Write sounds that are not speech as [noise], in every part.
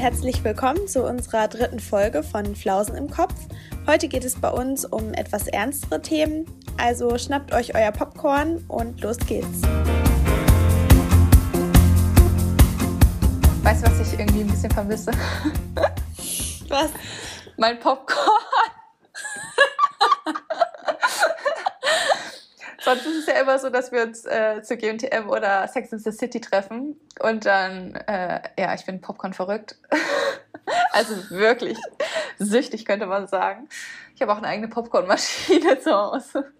herzlich willkommen zu unserer dritten Folge von Flausen im Kopf. Heute geht es bei uns um etwas ernstere Themen, also schnappt euch euer Popcorn und los geht's. Weißt du, was ich irgendwie ein bisschen vermisse? Was? [laughs] Mein Popcorn. Sonst ist es ja immer so, dass wir uns äh, zu GMTM oder Sex in the City treffen und dann, äh, ja, ich bin Popcorn verrückt. [laughs] also wirklich süchtig, könnte man sagen. Ich habe auch eine eigene Popcornmaschine [laughs] zu Hause.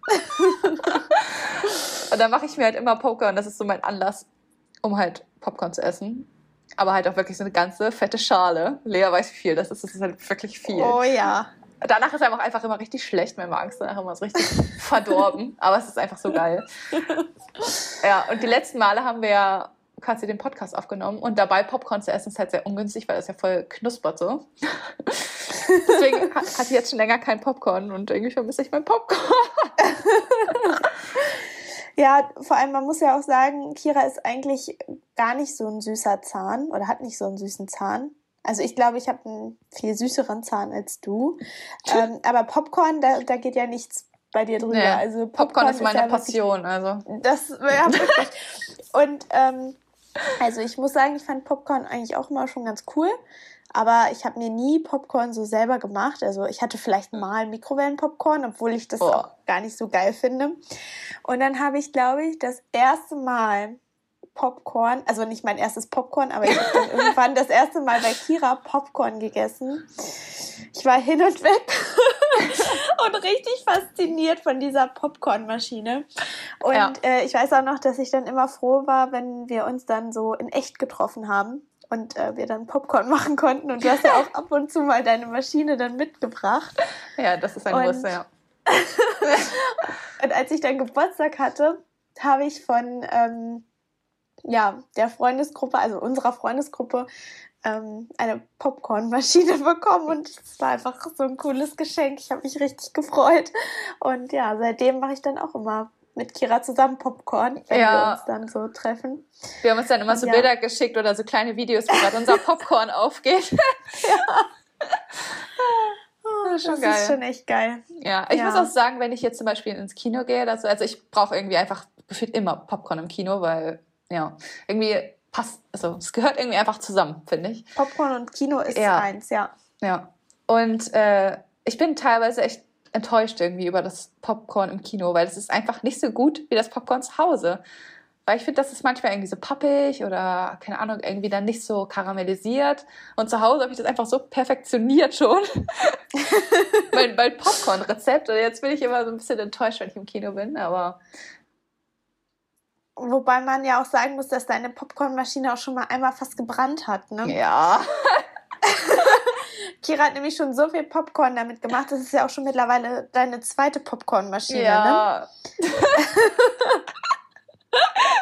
und dann mache ich mir halt immer Popcorn. Das ist so mein Anlass, um halt Popcorn zu essen. Aber halt auch wirklich so eine ganze fette Schale. Lea weiß wie viel das ist. Das ist halt wirklich viel. Oh ja. Danach ist einfach, einfach immer richtig schlecht. Mein Magen ist danach immer so richtig [laughs] verdorben. Aber es ist einfach so geil. [laughs] Ja, und die letzten Male haben wir ja quasi den Podcast aufgenommen. Und dabei Popcorn zu essen ist halt sehr ungünstig, weil das ja voll knuspert so. [laughs] Deswegen hatte ich jetzt schon länger kein Popcorn und irgendwie vermisse ich mein Popcorn. Ja, vor allem, man muss ja auch sagen, Kira ist eigentlich gar nicht so ein süßer Zahn oder hat nicht so einen süßen Zahn. Also ich glaube, ich habe einen viel süßeren Zahn als du. ähm, aber Popcorn, da, da geht ja nichts bei dir drüber. Nee, also Popcorn, Popcorn ist meine ist ja Passion. Wirklich, also. Das ja [laughs] wirklich. Und ähm, also ich muss sagen, ich fand Popcorn eigentlich auch immer schon ganz cool. Aber ich habe mir nie Popcorn so selber gemacht. Also ich hatte vielleicht mal Mikrowellenpopcorn, obwohl ich das oh. auch gar nicht so geil finde. Und dann habe ich, glaube ich, das erste Mal Popcorn, also nicht mein erstes Popcorn, aber ich habe dann [laughs] irgendwann das erste Mal bei Kira Popcorn gegessen. Ich war hin und weg [laughs] und richtig fasziniert von dieser Popcornmaschine. Und ja. äh, ich weiß auch noch, dass ich dann immer froh war, wenn wir uns dann so in echt getroffen haben und äh, wir dann Popcorn [laughs] machen konnten. Und du hast ja auch ab und zu mal deine Maschine dann mitgebracht. Ja, das ist ein Muster, ja. und als ich dann Geburtstag hatte, habe ich von ähm, ja, der Freundesgruppe, also unserer Freundesgruppe, ähm, eine Popcornmaschine [laughs] bekommen und es war einfach so ein cooles Geschenk. Ich habe mich richtig gefreut. Und ja, seitdem mache ich dann auch immer mit Kira zusammen Popcorn, wenn ja. wir uns dann so treffen. Wir haben uns dann immer so ja. Bilder geschickt oder so kleine Videos, wie gerade unser [laughs] Popcorn aufgeht. [laughs] ja. Oh, das geil. ist schon echt geil. Ja, ich ja. muss auch sagen, wenn ich jetzt zum Beispiel ins Kino gehe, also, also ich brauche irgendwie einfach gefühlt immer Popcorn im Kino, weil ja, irgendwie passt, also es gehört irgendwie einfach zusammen, finde ich. Popcorn und Kino ist ja. eins, ja. Ja. Und äh, ich bin teilweise echt enttäuscht irgendwie über das Popcorn im Kino, weil es ist einfach nicht so gut wie das Popcorn zu Hause. Weil ich finde, das ist manchmal irgendwie so pappig oder, keine Ahnung, irgendwie dann nicht so karamellisiert. Und zu Hause habe ich das einfach so perfektioniert schon. [laughs] mein, mein Popcorn-Rezept. Und jetzt bin ich immer so ein bisschen enttäuscht, wenn ich im Kino bin. Aber Wobei man ja auch sagen muss, dass deine Popcornmaschine auch schon mal einmal fast gebrannt hat, ne? Ja. [laughs] Kira hat nämlich schon so viel Popcorn damit gemacht, das ist ja auch schon mittlerweile deine zweite Popcornmaschine, ja. ne? [laughs]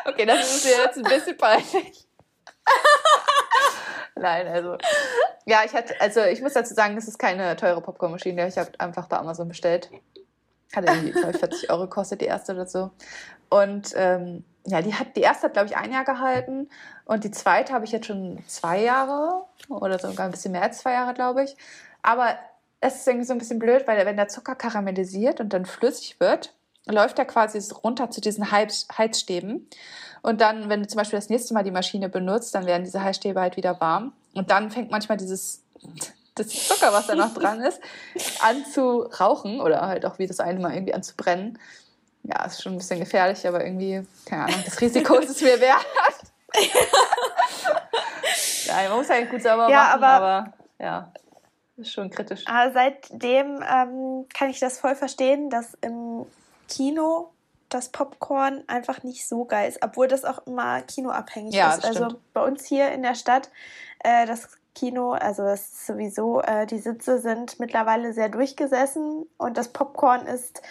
okay, das ist mir jetzt ein bisschen peinlich. [laughs] Nein, also. Ja, ich hatte, also ich muss dazu sagen, das ist keine teure Popcornmaschine. Ich habe einfach bei Amazon bestellt. Hat irgendwie, glaube ich, 40 Euro kostet die erste oder so. Und ähm, ja, die hat die erste hat, glaube ich, ein Jahr gehalten und die zweite habe ich jetzt schon zwei Jahre oder sogar ein bisschen mehr als zwei Jahre, glaube ich. Aber es ist irgendwie so ein bisschen blöd, weil wenn der Zucker karamellisiert und dann flüssig wird, läuft er quasi runter zu diesen Heizstäben. Und dann, wenn du zum Beispiel das nächste Mal die Maschine benutzt, dann werden diese Heizstäbe halt wieder warm. Und dann fängt manchmal dieses das Zucker, was da noch dran ist, an zu rauchen oder halt auch wie das eine Mal irgendwie an zu brennen ja, ist schon ein bisschen gefährlich, aber irgendwie, keine Ahnung, das Risiko ist es mir wert. [laughs] ja, man muss halt gut sauber ja, machen, aber, aber ja, ist schon kritisch. Aber seitdem ähm, kann ich das voll verstehen, dass im Kino das Popcorn einfach nicht so geil ist, obwohl das auch immer kinoabhängig ja, ist. Also bei uns hier in der Stadt, äh, das Kino, also das ist sowieso, äh, die Sitze sind mittlerweile sehr durchgesessen und das Popcorn ist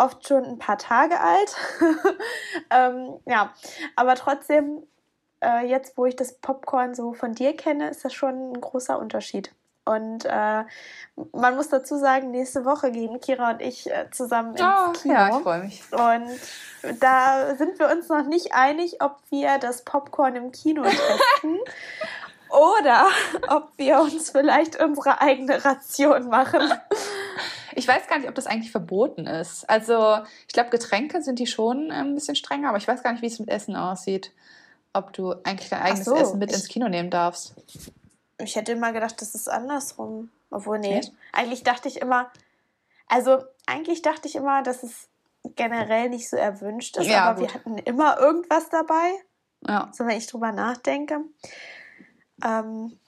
oft schon ein paar Tage alt. [laughs] ähm, ja, aber trotzdem, äh, jetzt wo ich das Popcorn so von dir kenne, ist das schon ein großer Unterschied. Und äh, man muss dazu sagen, nächste Woche gehen Kira und ich äh, zusammen ins oh, Kino. Ja, ich freue mich. Und da sind wir uns noch nicht einig, ob wir das Popcorn im Kino [laughs] testen Oder ob wir uns vielleicht unsere eigene Ration machen. [laughs] Ich weiß gar nicht, ob das eigentlich verboten ist. Also, ich glaube, Getränke sind die schon ein bisschen strenger, aber ich weiß gar nicht, wie es mit Essen aussieht. Ob du eigentlich dein eigenes so, Essen mit ins Kino nehmen darfst. Ich hätte immer gedacht, das ist andersrum. Obwohl, nee. Echt? Eigentlich dachte ich immer, also eigentlich dachte ich immer, dass es generell nicht so erwünscht ist, ja, aber gut. wir hatten immer irgendwas dabei. Ja. So, wenn ich drüber nachdenke. Ähm,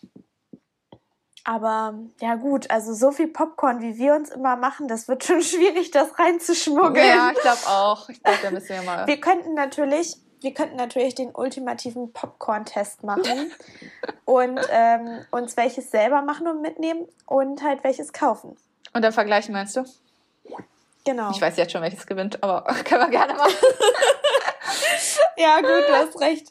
aber ja gut, also so viel Popcorn, wie wir uns immer machen, das wird schon [laughs] schwierig, das reinzuschmuggeln. Ja, ich glaube auch. Ich glaube, da müssen wir mal. Wir könnten natürlich, wir könnten natürlich den ultimativen Popcorn-Test machen [laughs] und ähm, uns welches selber machen und mitnehmen und halt welches kaufen. Und dann vergleichen, meinst du? Genau. Ich weiß jetzt schon, welches gewinnt, aber [laughs] können wir gerne machen. ja, gut, du hast recht.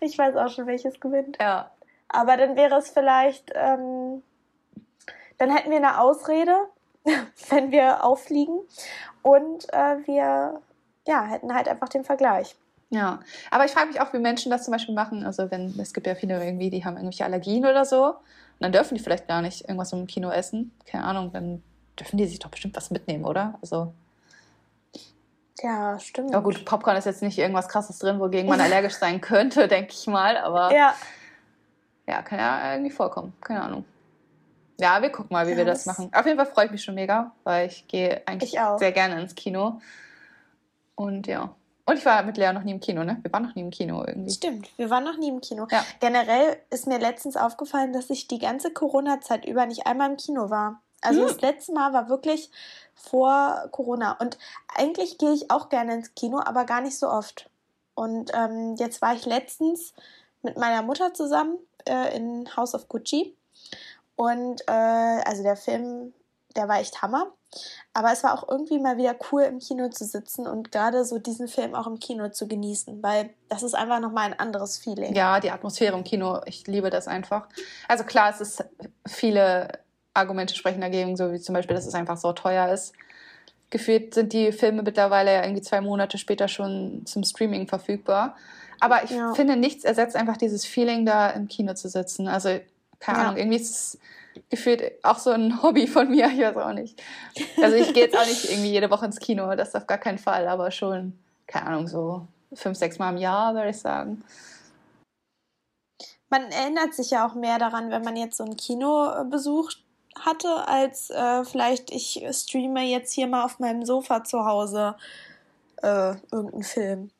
Ich weiß auch schon, welches gewinnt. Ja. Aber dann wäre es vielleicht, ähm, dann hätten wir eine Ausrede, [laughs] wenn wir auffliegen. Und äh, wir ja, hätten halt einfach den Vergleich. Ja, aber ich frage mich auch, wie Menschen das zum Beispiel machen. Also wenn es gibt ja viele irgendwie, die haben irgendwelche Allergien oder so. Und dann dürfen die vielleicht gar nicht irgendwas im Kino essen. Keine Ahnung, dann dürfen die sich doch bestimmt was mitnehmen, oder? Also. Ja, stimmt. Aber gut, Popcorn ist jetzt nicht irgendwas krasses drin, wogegen man [laughs] allergisch sein könnte, denke ich mal. Aber ja. Ja, kann ja irgendwie vorkommen. Keine Ahnung. Ja, wir gucken mal, wie ja, wir das, das machen. Auf jeden Fall freue ich mich schon mega, weil ich gehe eigentlich ich sehr gerne ins Kino. Und ja. Und ich war mit Lea noch nie im Kino, ne? Wir waren noch nie im Kino irgendwie. Stimmt, wir waren noch nie im Kino. Ja. Generell ist mir letztens aufgefallen, dass ich die ganze Corona-Zeit über nicht einmal im Kino war. Also hm. das letzte Mal war wirklich vor Corona. Und eigentlich gehe ich auch gerne ins Kino, aber gar nicht so oft. Und ähm, jetzt war ich letztens mit meiner Mutter zusammen äh, in House of Gucci. Und äh, also der Film, der war echt Hammer. Aber es war auch irgendwie mal wieder cool, im Kino zu sitzen und gerade so diesen Film auch im Kino zu genießen, weil das ist einfach nochmal ein anderes Feeling. Ja, die Atmosphäre im Kino, ich liebe das einfach. Also klar, es ist viele Argumente sprechen dagegen, so wie zum Beispiel, dass es einfach so teuer ist. Gefühlt sind die Filme mittlerweile ja irgendwie zwei Monate später schon zum Streaming verfügbar. Aber ich ja. finde, nichts ersetzt einfach dieses Feeling, da im Kino zu sitzen. Also, keine ja. Ahnung, irgendwie ist es gefühlt auch so ein [laughs] Hobby von mir, ich weiß auch nicht. Also ich gehe jetzt auch nicht irgendwie jede Woche ins Kino, das auf gar keinen Fall, aber schon, keine Ahnung, so fünf, sechs Mal im Jahr, würde ich sagen. Man erinnert sich ja auch mehr daran, wenn man jetzt so ein Kino äh, besucht, hatte, als äh, vielleicht ich streame jetzt hier mal auf meinem Sofa zu Hause äh, irgendeinen Film.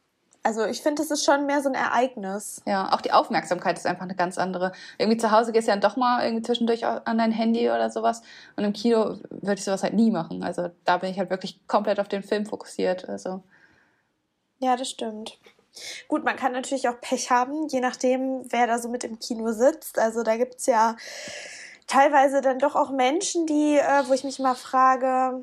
Also ich finde, das ist schon mehr so ein Ereignis. Ja, auch die Aufmerksamkeit ist einfach eine ganz andere. Irgendwie zu Hause gehst du ja doch mal irgendwie zwischendurch an dein Handy oder sowas. Und im Kino würde ich sowas halt nie machen. Also da bin ich halt wirklich komplett auf den Film fokussiert. Also. Ja, das stimmt. Gut, man kann natürlich auch Pech haben, je nachdem, wer da so mit im Kino sitzt. Also da gibt es ja teilweise dann doch auch Menschen, die, äh, wo ich mich mal frage,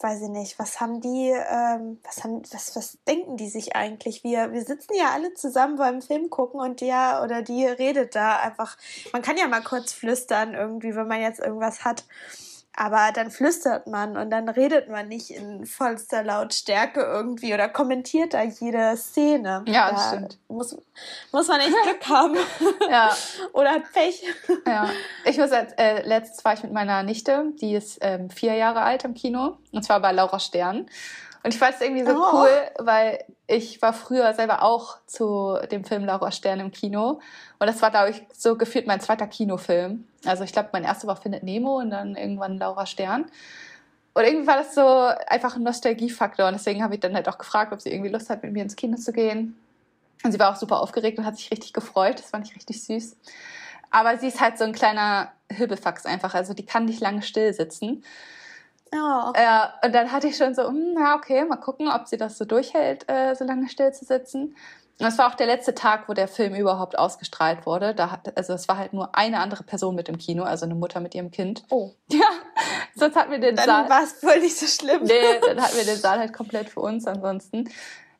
weiß ich nicht, was haben die, ähm, was haben, was, was denken die sich eigentlich? Wir, wir sitzen ja alle zusammen beim Film gucken und der oder die redet da einfach. Man kann ja mal kurz flüstern irgendwie, wenn man jetzt irgendwas hat. Aber dann flüstert man und dann redet man nicht in vollster Lautstärke irgendwie oder kommentiert da jede Szene. Ja, das da stimmt. Muss, muss man echt Glück haben. [laughs] ja. [laughs] oder hat Pech. ja. Ich muss als, äh, letztes war ich mit meiner Nichte, die ist ähm, vier Jahre alt im Kino, und zwar bei Laura Stern. Und ich fand es irgendwie so oh. cool, weil ich war früher selber auch zu dem Film Laura Stern im Kino. Und das war, glaube ich, so gefühlt mein zweiter Kinofilm. Also ich glaube, mein erster war Findet Nemo und dann irgendwann Laura Stern. Und irgendwie war das so einfach ein Nostalgiefaktor. Und deswegen habe ich dann halt auch gefragt, ob sie irgendwie Lust hat, mit mir ins Kino zu gehen. Und sie war auch super aufgeregt und hat sich richtig gefreut. Das fand ich richtig süß. Aber sie ist halt so ein kleiner Hübelfax einfach. Also die kann nicht lange still sitzen. Oh. Ja, und dann hatte ich schon so, hm, ja, okay, mal gucken, ob sie das so durchhält, äh, so lange still zu sitzen. Und das war auch der letzte Tag, wo der Film überhaupt ausgestrahlt wurde. Da hat, also es war halt nur eine andere Person mit im Kino, also eine Mutter mit ihrem Kind. Oh. [laughs] Ja, sonst hatten wir den dann Saal. Dann war es voll nicht so schlimm. Nee, dann hatten wir den Saal halt komplett für uns ansonsten.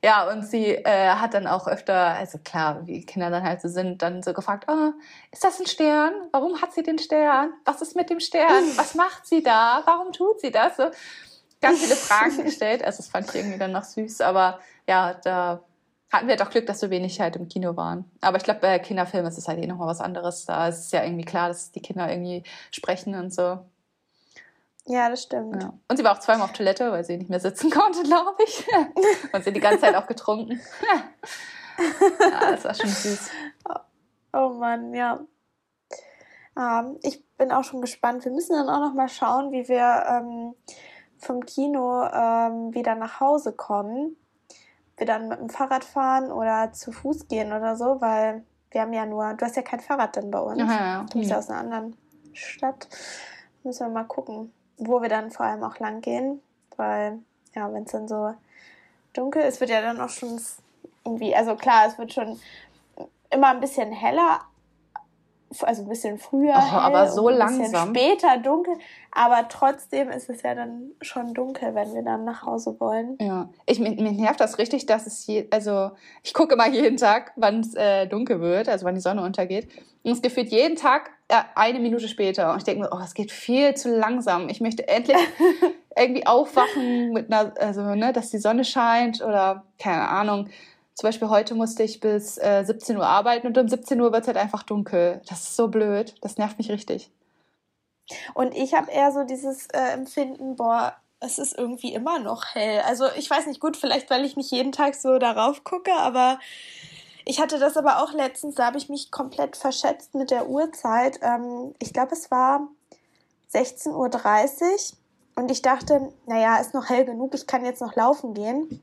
Ja, und sie äh, hat dann auch öfter, also klar, wie Kinder dann halt so sind, dann so gefragt, oh, ist das ein Stern? Warum hat sie den Stern? Was ist mit dem Stern? [laughs] Was macht sie da? Warum tut sie das? So ganz viele Fragen [laughs] gestellt. Also das fand ich irgendwie dann noch süß, aber ja, da hatten wir doch Glück, dass so wenig halt im Kino waren. Aber ich glaube, bei Kinderfilmen ist es halt eh nochmal was anderes. Da ist es ja irgendwie klar, dass die Kinder irgendwie sprechen und so. Ja, das stimmt. Ja. Und sie war auch zweimal auf Toilette, weil sie nicht mehr sitzen [laughs] konnte, glaube ich. [laughs] und sie die ganze Zeit auch getrunken. [laughs] ja, das war schon süß. Oh Mann, ja. Ähm, ich bin auch schon gespannt. Wir müssen dann auch noch mal schauen, wie wir ähm, vom Kino ähm, wieder nach Hause kommen. Wir dann mit dem Fahrrad fahren oder zu Fuß gehen oder so, weil wir haben ja nur, du hast ja kein Fahrrad dann bei uns. Aha, ja. Du kommst ja aus einer anderen Stadt. Müssen wir mal gucken, wo wir dann vor allem auch lang gehen, weil ja, wenn es dann so dunkel ist, wird ja dann auch schon irgendwie, also klar, es wird schon immer ein bisschen heller, also ein bisschen früher. Oh, aber so ein langsam. Später dunkel, aber trotzdem ist es ja dann schon dunkel, wenn wir dann nach Hause wollen. Ja, ich, mir, mir nervt das richtig, dass es je, also ich gucke immer jeden Tag, wann es äh, dunkel wird, also wann die Sonne untergeht. Und es gefühlt jeden Tag eine Minute später. Und ich denke mir, oh, es geht viel zu langsam. Ich möchte endlich [laughs] irgendwie aufwachen mit einer, also ne, dass die Sonne scheint oder keine Ahnung zum Beispiel heute musste ich bis äh, 17 Uhr arbeiten und um 17 Uhr wird es halt einfach dunkel. Das ist so blöd. Das nervt mich richtig. Und ich habe eher so dieses äh, Empfinden, boah, es ist irgendwie immer noch hell. Also ich weiß nicht, gut, vielleicht weil ich nicht jeden Tag so darauf gucke, aber ich hatte das aber auch letztens, da habe ich mich komplett verschätzt mit der Uhrzeit. Ähm, ich glaube, es war 16.30 Uhr und ich dachte, naja, ist noch hell genug, ich kann jetzt noch laufen gehen.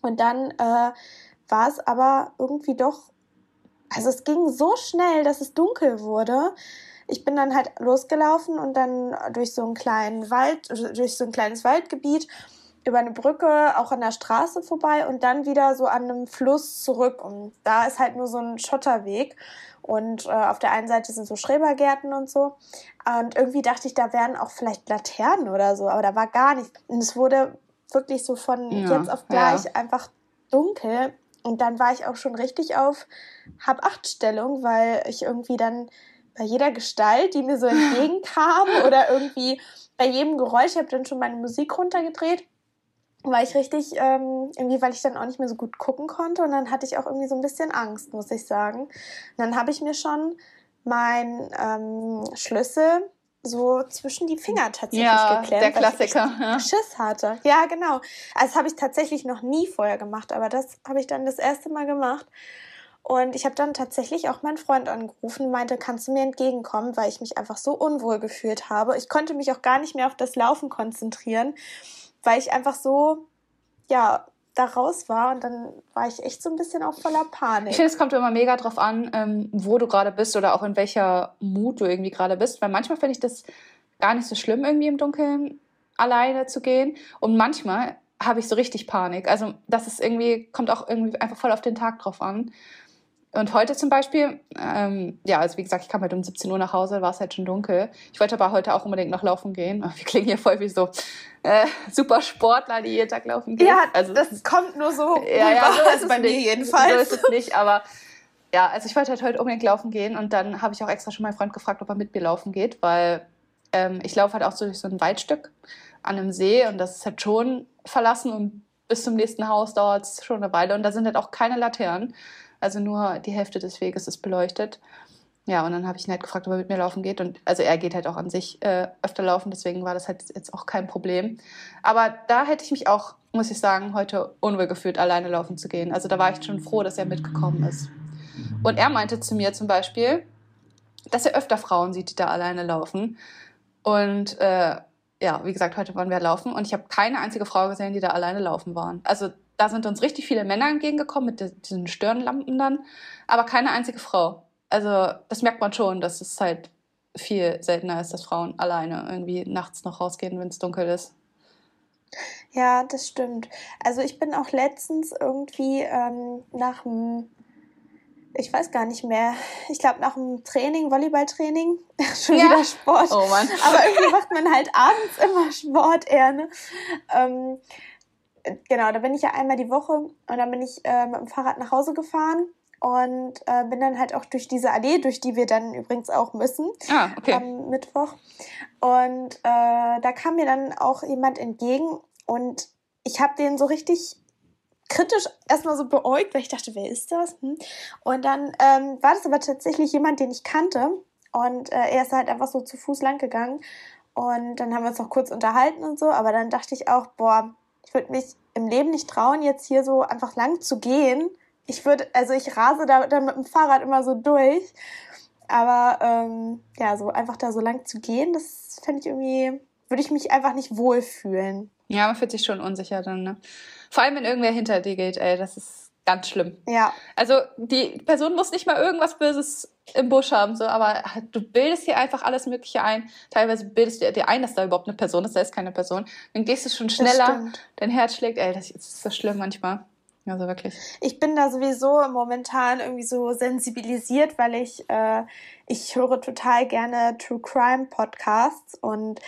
Und dann äh, war es aber irgendwie doch, also es ging so schnell, dass es dunkel wurde. Ich bin dann halt losgelaufen und dann durch so einen kleinen Wald, durch so ein kleines Waldgebiet über eine Brücke auch an der Straße vorbei und dann wieder so an einem Fluss zurück. Und da ist halt nur so ein Schotterweg. Und äh, auf der einen Seite sind so Schrebergärten und so. Und irgendwie dachte ich, da wären auch vielleicht Laternen oder so, aber da war gar nichts. Und es wurde wirklich so von ja, jetzt auf gleich ja. einfach dunkel. Und dann war ich auch schon richtig auf Hab-Acht-Stellung, weil ich irgendwie dann bei jeder Gestalt, die mir so [laughs] entgegenkam oder irgendwie bei jedem Geräusch, ich habe dann schon meine Musik runtergedreht, war ich richtig, ähm, irgendwie, weil ich dann auch nicht mehr so gut gucken konnte. Und dann hatte ich auch irgendwie so ein bisschen Angst, muss ich sagen. Und dann habe ich mir schon mein ähm, Schlüssel so zwischen die Finger tatsächlich ja, geklemmt. Der Klassiker. Weil ich ja. Schiss hatte. Ja, genau. Also das habe ich tatsächlich noch nie vorher gemacht, aber das habe ich dann das erste Mal gemacht. Und ich habe dann tatsächlich auch meinen Freund angerufen und meinte, kannst du mir entgegenkommen, weil ich mich einfach so unwohl gefühlt habe. Ich konnte mich auch gar nicht mehr auf das Laufen konzentrieren, weil ich einfach so, ja, da raus war und dann war ich echt so ein bisschen auch voller Panik. Ich finde, es kommt immer mega drauf an, ähm, wo du gerade bist oder auch in welcher Mut du irgendwie gerade bist, weil manchmal finde ich das gar nicht so schlimm, irgendwie im Dunkeln alleine zu gehen und manchmal habe ich so richtig Panik. Also das ist irgendwie, kommt auch irgendwie einfach voll auf den Tag drauf an. Und heute zum Beispiel, ähm, ja, also wie gesagt, ich kam halt um 17 Uhr nach Hause, war es halt schon dunkel. Ich wollte aber heute auch unbedingt noch laufen gehen. [laughs] Wir klingen hier voll wie so äh, super Sportler, die jeden Tag laufen gehen. Ja, also, das kommt nur so [laughs] ja, ja, so ist es bei mir jedenfalls. So ist es nicht, aber ja, also ich wollte halt heute unbedingt laufen gehen und dann habe ich auch extra schon meinen Freund gefragt, ob er mit mir laufen geht, weil ähm, ich laufe halt auch so durch so ein Waldstück an einem See und das ist halt schon verlassen und bis zum nächsten Haus dauert es schon eine Weile und da sind halt auch keine Laternen. Also nur die Hälfte des Weges ist beleuchtet. Ja, und dann habe ich ihn halt gefragt, ob er mit mir laufen geht. Und also er geht halt auch an sich äh, öfter laufen, deswegen war das halt jetzt auch kein Problem. Aber da hätte ich mich auch, muss ich sagen, heute unwohl gefühlt, alleine laufen zu gehen. Also da war ich schon froh, dass er mitgekommen ist. Und er meinte zu mir zum Beispiel, dass er öfter Frauen sieht, die da alleine laufen. Und äh, ja, wie gesagt, heute wollen wir laufen und ich habe keine einzige Frau gesehen, die da alleine laufen waren. Also da sind uns richtig viele Männer entgegengekommen mit diesen Stirnlampen dann, aber keine einzige Frau. Also das merkt man schon, dass es halt viel seltener ist, dass Frauen alleine irgendwie nachts noch rausgehen, wenn es dunkel ist. Ja, das stimmt. Also ich bin auch letztens irgendwie ähm, nach dem, ich weiß gar nicht mehr, ich glaube nach dem Training, Volleyballtraining, [laughs] schon ja. wieder Sport. Oh Mann. Aber irgendwie macht man halt abends immer Sport eher, ne? Ähm, genau, da bin ich ja einmal die Woche und dann bin ich äh, mit dem Fahrrad nach Hause gefahren und äh, bin dann halt auch durch diese Allee, durch die wir dann übrigens auch müssen ah, okay. am Mittwoch. Und äh, da kam mir dann auch jemand entgegen und ich habe den so richtig kritisch erstmal so beäugt, weil ich dachte, wer ist das? Hm? Und dann ähm, war das aber tatsächlich jemand, den ich kannte. Und äh, er ist halt einfach so zu Fuß lang gegangen. Und dann haben wir uns noch kurz unterhalten und so. Aber dann dachte ich auch, boah, ich würde mich im Leben nicht trauen, jetzt hier so einfach lang zu gehen. Ich würde, also ich rase da dann mit dem Fahrrad immer so durch. Aber ähm, ja, so einfach da so lang zu gehen, das fände ich irgendwie, würde ich mich einfach nicht wohlfühlen. Ja, man fühlt sich schon unsicher dann, ne? Vor allem, wenn irgendwer hinter dir geht, ey, das ist ganz schlimm. Ja. Also die Person muss nicht mal irgendwas Böses im Busch haben, so, aber du bildest dir einfach alles Mögliche ein. Teilweise bildest du dir ein, dass da überhaupt eine Person ist, da ist keine Person. Dann gehst du schon schneller, dein Herz schlägt, ey, das ist so schlimm manchmal. Also wirklich. Ich bin da sowieso momentan irgendwie so sensibilisiert, weil ich, äh, ich höre total gerne True Crime Podcasts und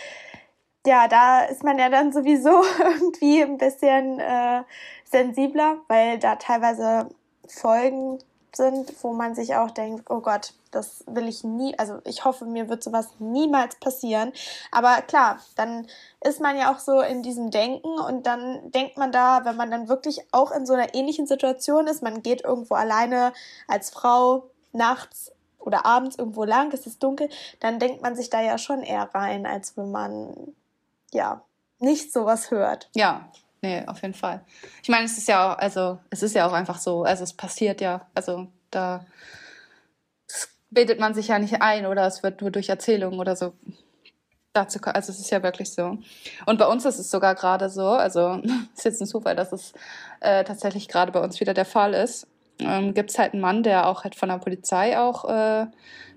ja, da ist man ja dann sowieso [laughs] irgendwie ein bisschen äh, sensibler, weil da teilweise Folgen sind, wo man sich auch denkt, oh Gott, das will ich nie, also ich hoffe, mir wird sowas niemals passieren. Aber klar, dann ist man ja auch so in diesem Denken und dann denkt man da, wenn man dann wirklich auch in so einer ähnlichen Situation ist, man geht irgendwo alleine als Frau nachts oder abends irgendwo lang, es ist dunkel, dann denkt man sich da ja schon eher rein, als wenn man ja nicht sowas hört. Ja, nee, auf jeden Fall. Ich meine, es ist ja auch, also es ist ja auch einfach so, also es passiert ja, also da bildet man sich ja nicht ein oder es wird nur durch Erzählungen oder so dazu, also es ist ja wirklich so. Und bei uns ist es sogar gerade so, also [laughs] ist jetzt ein Zufall, dass es äh, tatsächlich gerade bei uns wieder der Fall ist. Ähm, Gibt es halt einen Mann, der auch halt von der Polizei auch äh,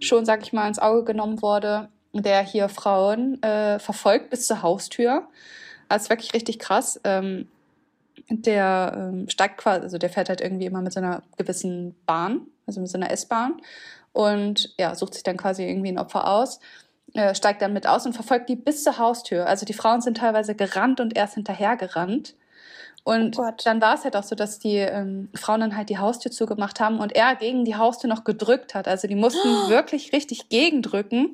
schon, sag ich mal, ins Auge genommen wurde, der hier Frauen äh, verfolgt bis zur Haustür. Das ist wirklich richtig krass. Ähm, der ähm, steigt quasi, also der fährt halt irgendwie immer mit so einer gewissen Bahn, also mit so einer S-Bahn und ja, sucht sich dann quasi irgendwie ein Opfer aus, äh, steigt dann mit aus und verfolgt die bis zur Haustür. Also die Frauen sind teilweise gerannt und erst hinterher gerannt. Und oh dann war es halt auch so, dass die ähm, Frauen dann halt die Haustür zugemacht haben und er gegen die Haustür noch gedrückt hat. Also die mussten oh. [gasps] wirklich richtig gegendrücken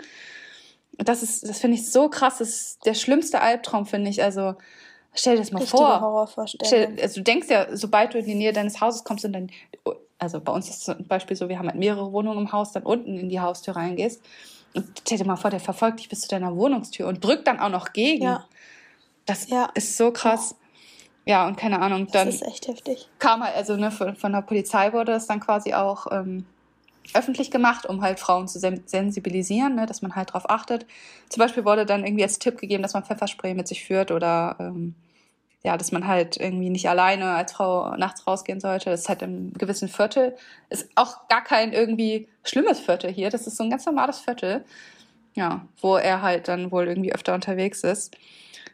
das ist, das finde ich so krass. Das ist der schlimmste Albtraum, finde ich. Also, stell dir das mal Richtige vor. Stell, also, du denkst ja, sobald du in die Nähe deines Hauses kommst und dann, also bei uns ist zum Beispiel so, wir haben halt mehrere Wohnungen im Haus, dann unten in die Haustür reingehst. Und stell dir mal vor, der verfolgt dich bis zu deiner Wohnungstür und drückt dann auch noch gegen. Ja. Das ja. ist so krass. Ja, und keine Ahnung, dann. Das ist echt heftig. Kam halt, also ne, von, von der Polizei wurde es dann quasi auch ähm, öffentlich gemacht, um halt Frauen zu sensibilisieren, ne, dass man halt darauf achtet. Zum Beispiel wurde dann irgendwie als Tipp gegeben, dass man Pfefferspray mit sich führt oder ähm, ja, dass man halt irgendwie nicht alleine als Frau nachts rausgehen sollte. Das ist halt im gewissen Viertel. Ist auch gar kein irgendwie schlimmes Viertel hier. Das ist so ein ganz normales Viertel. Ja, wo er halt dann wohl irgendwie öfter unterwegs ist.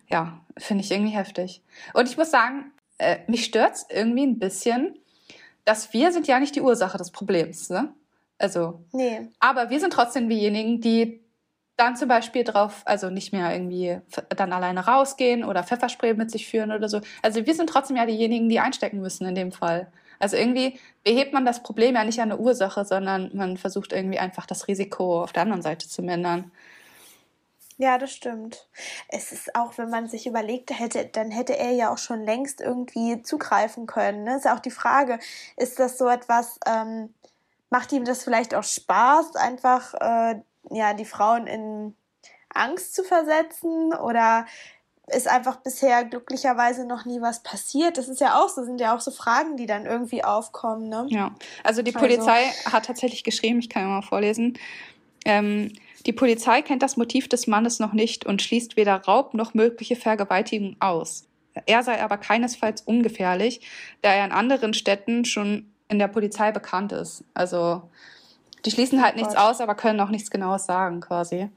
Ja, finde ich irgendwie heftig. Und ich muss sagen, äh, mich stört's irgendwie ein bisschen, dass wir sind ja nicht die Ursache des Problems. Ne? Also, nee. aber wir sind trotzdem diejenigen, die dann zum Beispiel drauf, also nicht mehr irgendwie dann alleine rausgehen oder Pfefferspray mit sich führen oder so. Also wir sind trotzdem ja diejenigen, die einstecken müssen in dem Fall. Also irgendwie behebt man das Problem ja nicht an der Ursache, sondern man versucht irgendwie einfach das Risiko auf der anderen Seite zu mindern. Ja, das stimmt. Es ist auch, wenn man sich überlegt hätte, dann hätte er ja auch schon längst irgendwie zugreifen können. Ne? Ist ja auch die Frage, ist das so etwas, ähm, macht ihm das vielleicht auch Spaß, einfach äh, ja die Frauen in Angst zu versetzen oder ist einfach bisher glücklicherweise noch nie was passiert. Das ist ja auch so, sind ja auch so Fragen, die dann irgendwie aufkommen. Ne? Ja, also die Polizei also. hat tatsächlich geschrieben, ich kann ja mal vorlesen. Ähm, die Polizei kennt das Motiv des Mannes noch nicht und schließt weder Raub noch mögliche Vergewaltigung aus. Er sei aber keinesfalls ungefährlich, da er in anderen Städten schon in der Polizei bekannt ist. Also die schließen halt nichts aus, aber können auch nichts Genaues sagen, quasi.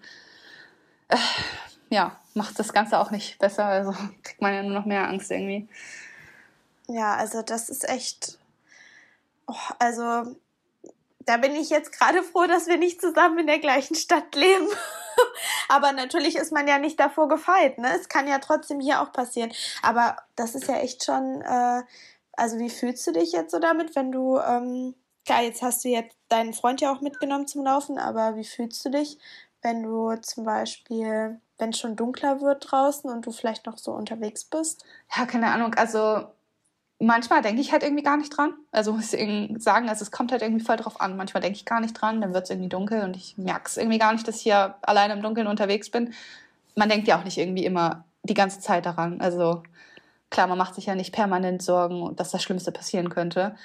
Äh, ja, macht das Ganze auch nicht besser. Also [laughs] kriegt man ja nur noch mehr Angst irgendwie. Ja, also das ist echt. Oh, also da bin ich jetzt gerade froh, dass wir nicht zusammen in der gleichen Stadt leben. [laughs] Aber natürlich ist man ja nicht davor gefeit. Ne? Es kann ja trotzdem hier auch passieren. Aber das ist ja echt schon äh, also wie fühlst du dich jetzt so damit, wenn du, ähm, klar, jetzt hast du jetzt deinen Freund ja auch mitgenommen zum Laufen, aber wie fühlst du dich, wenn du zum Beispiel, wenn es schon dunkler wird draußen und du vielleicht noch so unterwegs bist? Ja, keine Ahnung. Also manchmal denke ich halt irgendwie gar nicht dran. Also muss ich sagen, also es kommt halt irgendwie voll drauf an. Manchmal denke ich gar nicht dran, dann wird es irgendwie dunkel und ich merke es irgendwie gar nicht, dass ich hier alleine im Dunkeln unterwegs bin. Man denkt ja auch nicht irgendwie immer die ganze Zeit daran. Also klar, man macht sich ja nicht permanent Sorgen, dass das Schlimmste passieren könnte.